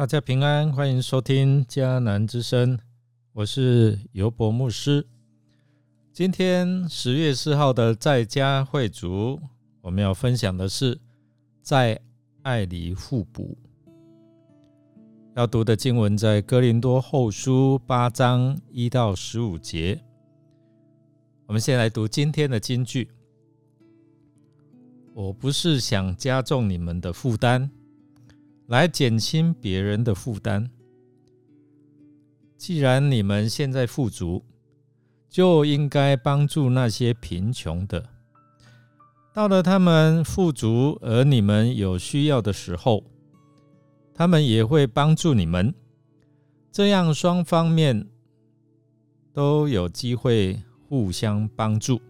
大家平安，欢迎收听迦南之声，我是尤博牧师。今天十月四号的在家会主，我们要分享的是在爱里互补。要读的经文在哥林多后书八章一到十五节。我们先来读今天的金句：我不是想加重你们的负担。来减轻别人的负担。既然你们现在富足，就应该帮助那些贫穷的。到了他们富足而你们有需要的时候，他们也会帮助你们。这样双方面都有机会互相帮助。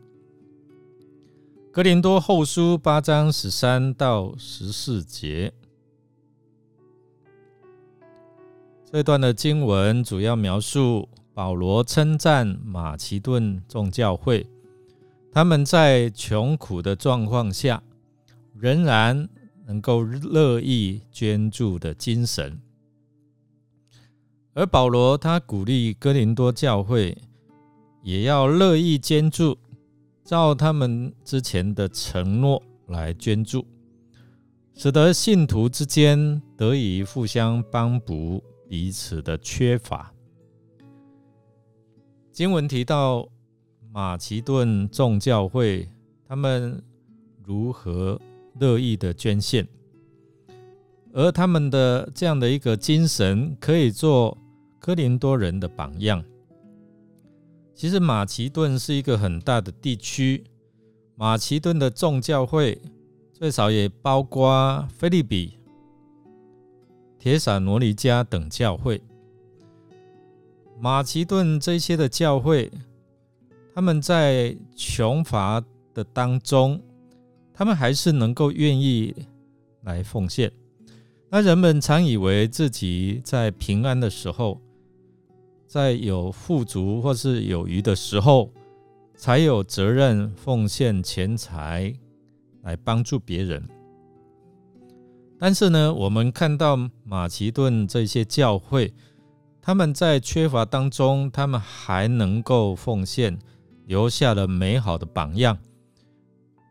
格林多后书八章十三到十四节。这段的经文主要描述保罗称赞马其顿众教会，他们在穷苦的状况下，仍然能够乐意捐助的精神。而保罗他鼓励哥林多教会，也要乐意捐助，照他们之前的承诺来捐助，使得信徒之间得以互相帮补。彼此的缺乏。经文提到马其顿众教会，他们如何乐意的捐献，而他们的这样的一个精神，可以做科林多人的榜样。其实马其顿是一个很大的地区，马其顿的众教会最少也包括菲利比。铁撒罗尼加等教会，马其顿这些的教会，他们在穷乏的当中，他们还是能够愿意来奉献。那人们常以为自己在平安的时候，在有富足或是有余的时候，才有责任奉献钱财来帮助别人。但是呢，我们看到马其顿这些教会，他们在缺乏当中，他们还能够奉献，留下了美好的榜样。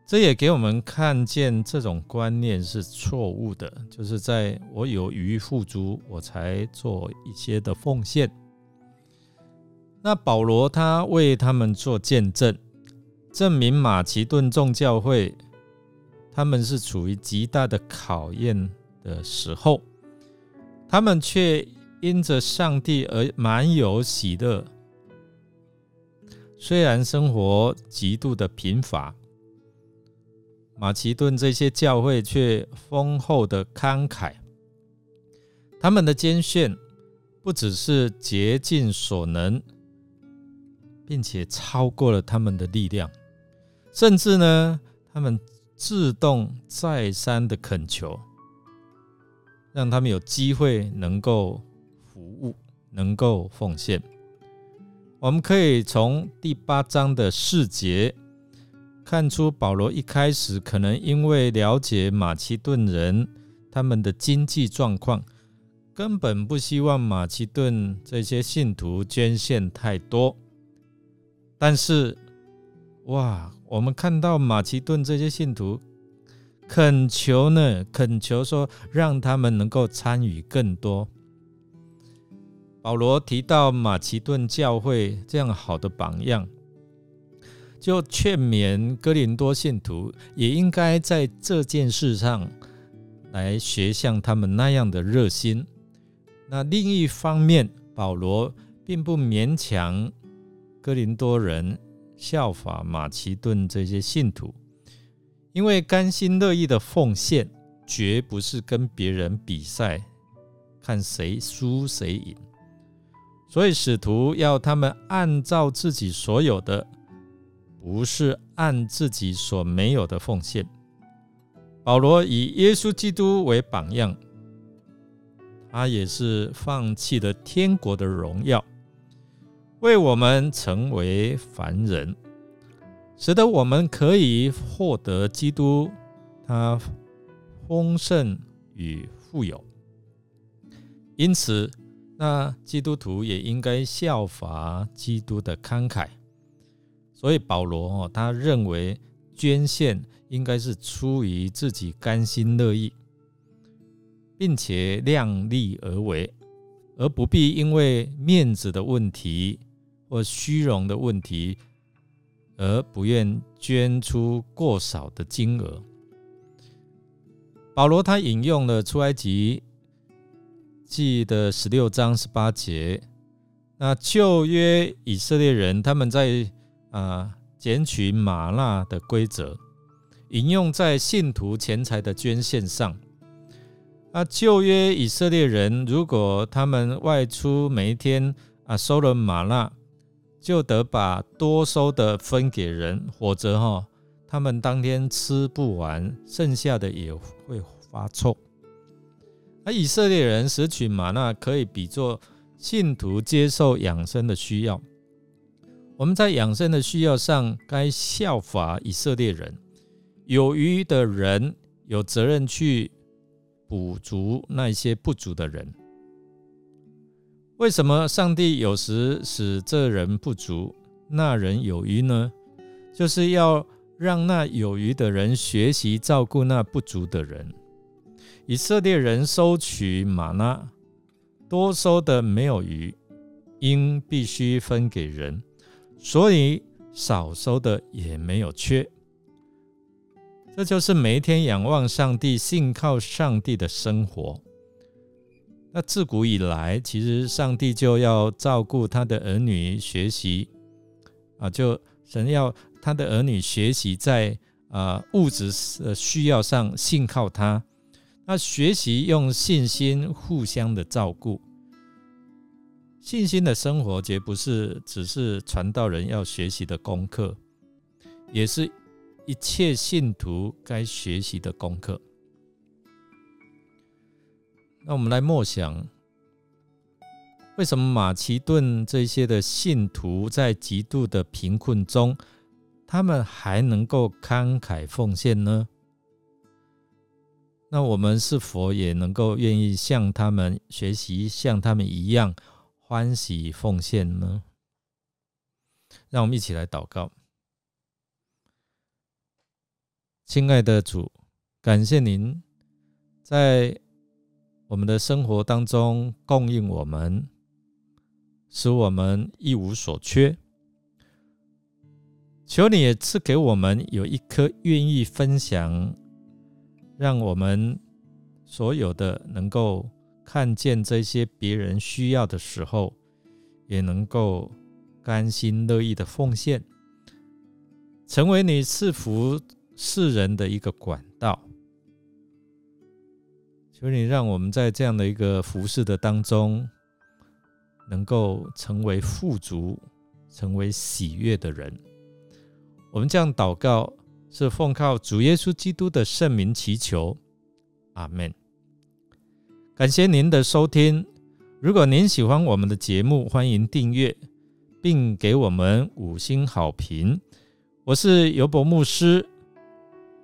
这也给我们看见这种观念是错误的，就是在我有余富足，我才做一些的奉献。那保罗他为他们做见证，证明马其顿众教会。他们是处于极大的考验的时候，他们却因着上帝而满有喜乐。虽然生活极度的贫乏，马其顿这些教会却丰厚的慷慨。他们的捐献不只是竭尽所能，并且超过了他们的力量，甚至呢，他们。自动再三的恳求，让他们有机会能够服务，能够奉献。我们可以从第八章的四节看出，保罗一开始可能因为了解马其顿人他们的经济状况，根本不希望马其顿这些信徒捐献太多。但是，哇！我们看到马其顿这些信徒恳求呢，恳求说让他们能够参与更多。保罗提到马其顿教会这样好的榜样，就劝勉哥林多信徒也应该在这件事上来学像他们那样的热心。那另一方面，保罗并不勉强哥林多人。效法马其顿这些信徒，因为甘心乐意的奉献，绝不是跟别人比赛，看谁输谁赢。所以使徒要他们按照自己所有的，不是按自己所没有的奉献。保罗以耶稣基督为榜样，他也是放弃了天国的荣耀。为我们成为凡人，使得我们可以获得基督他丰盛与富有。因此，那基督徒也应该效法基督的慷慨。所以保罗哦，他认为捐献应该是出于自己甘心乐意，并且量力而为，而不必因为面子的问题或虚荣的问题而不愿捐出过少的金额。保罗他引用了出埃及记的十六章十八节，那旧约以色列人他们在啊，捡取玛纳的规则，引用在信徒钱财的捐献上。那旧约以色列人，如果他们外出每一天啊收了玛纳，就得把多收的分给人，否则哈，他们当天吃不完，剩下的也会发臭。而以色列人拾取玛纳，可以比作信徒接受养生的需要。我们在养生的需要上，该效法以色列人。有余的人有责任去补足那些不足的人。为什么上帝有时使这人不足，那人有余呢？就是要让那有余的人学习照顾那不足的人。以色列人收取玛纳，多收的没有余，应必须分给人。所以少收的也没有缺，这就是每一天仰望上帝、信靠上帝的生活。那自古以来，其实上帝就要照顾他的儿女学习啊，就神要他的儿女学习在啊物质的需要上信靠他，那学习用信心互相的照顾。信心的生活绝不是只是传道人要学习的功课，也是一切信徒该学习的功课。那我们来默想，为什么马其顿这些的信徒在极度的贫困中，他们还能够慷慨奉献呢？那我们是否也能够愿意向他们学习，像他们一样？欢喜奉献呢？让我们一起来祷告。亲爱的主，感谢您在我们的生活当中供应我们，使我们一无所缺。求你也赐给我们有一颗愿意分享，让我们所有的能够。看见这些别人需要的时候，也能够甘心乐意的奉献，成为你赐福世人的一个管。求你让我们在这样的一个服饰的当中，能够成为富足、成为喜悦的人。我们这样祷告，是奉靠主耶稣基督的圣名祈求，阿门。感谢您的收听。如果您喜欢我们的节目，欢迎订阅并给我们五星好评。我是尤博牧师，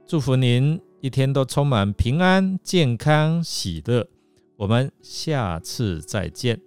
祝福您一天都充满平安、健康、喜乐。我们下次再见。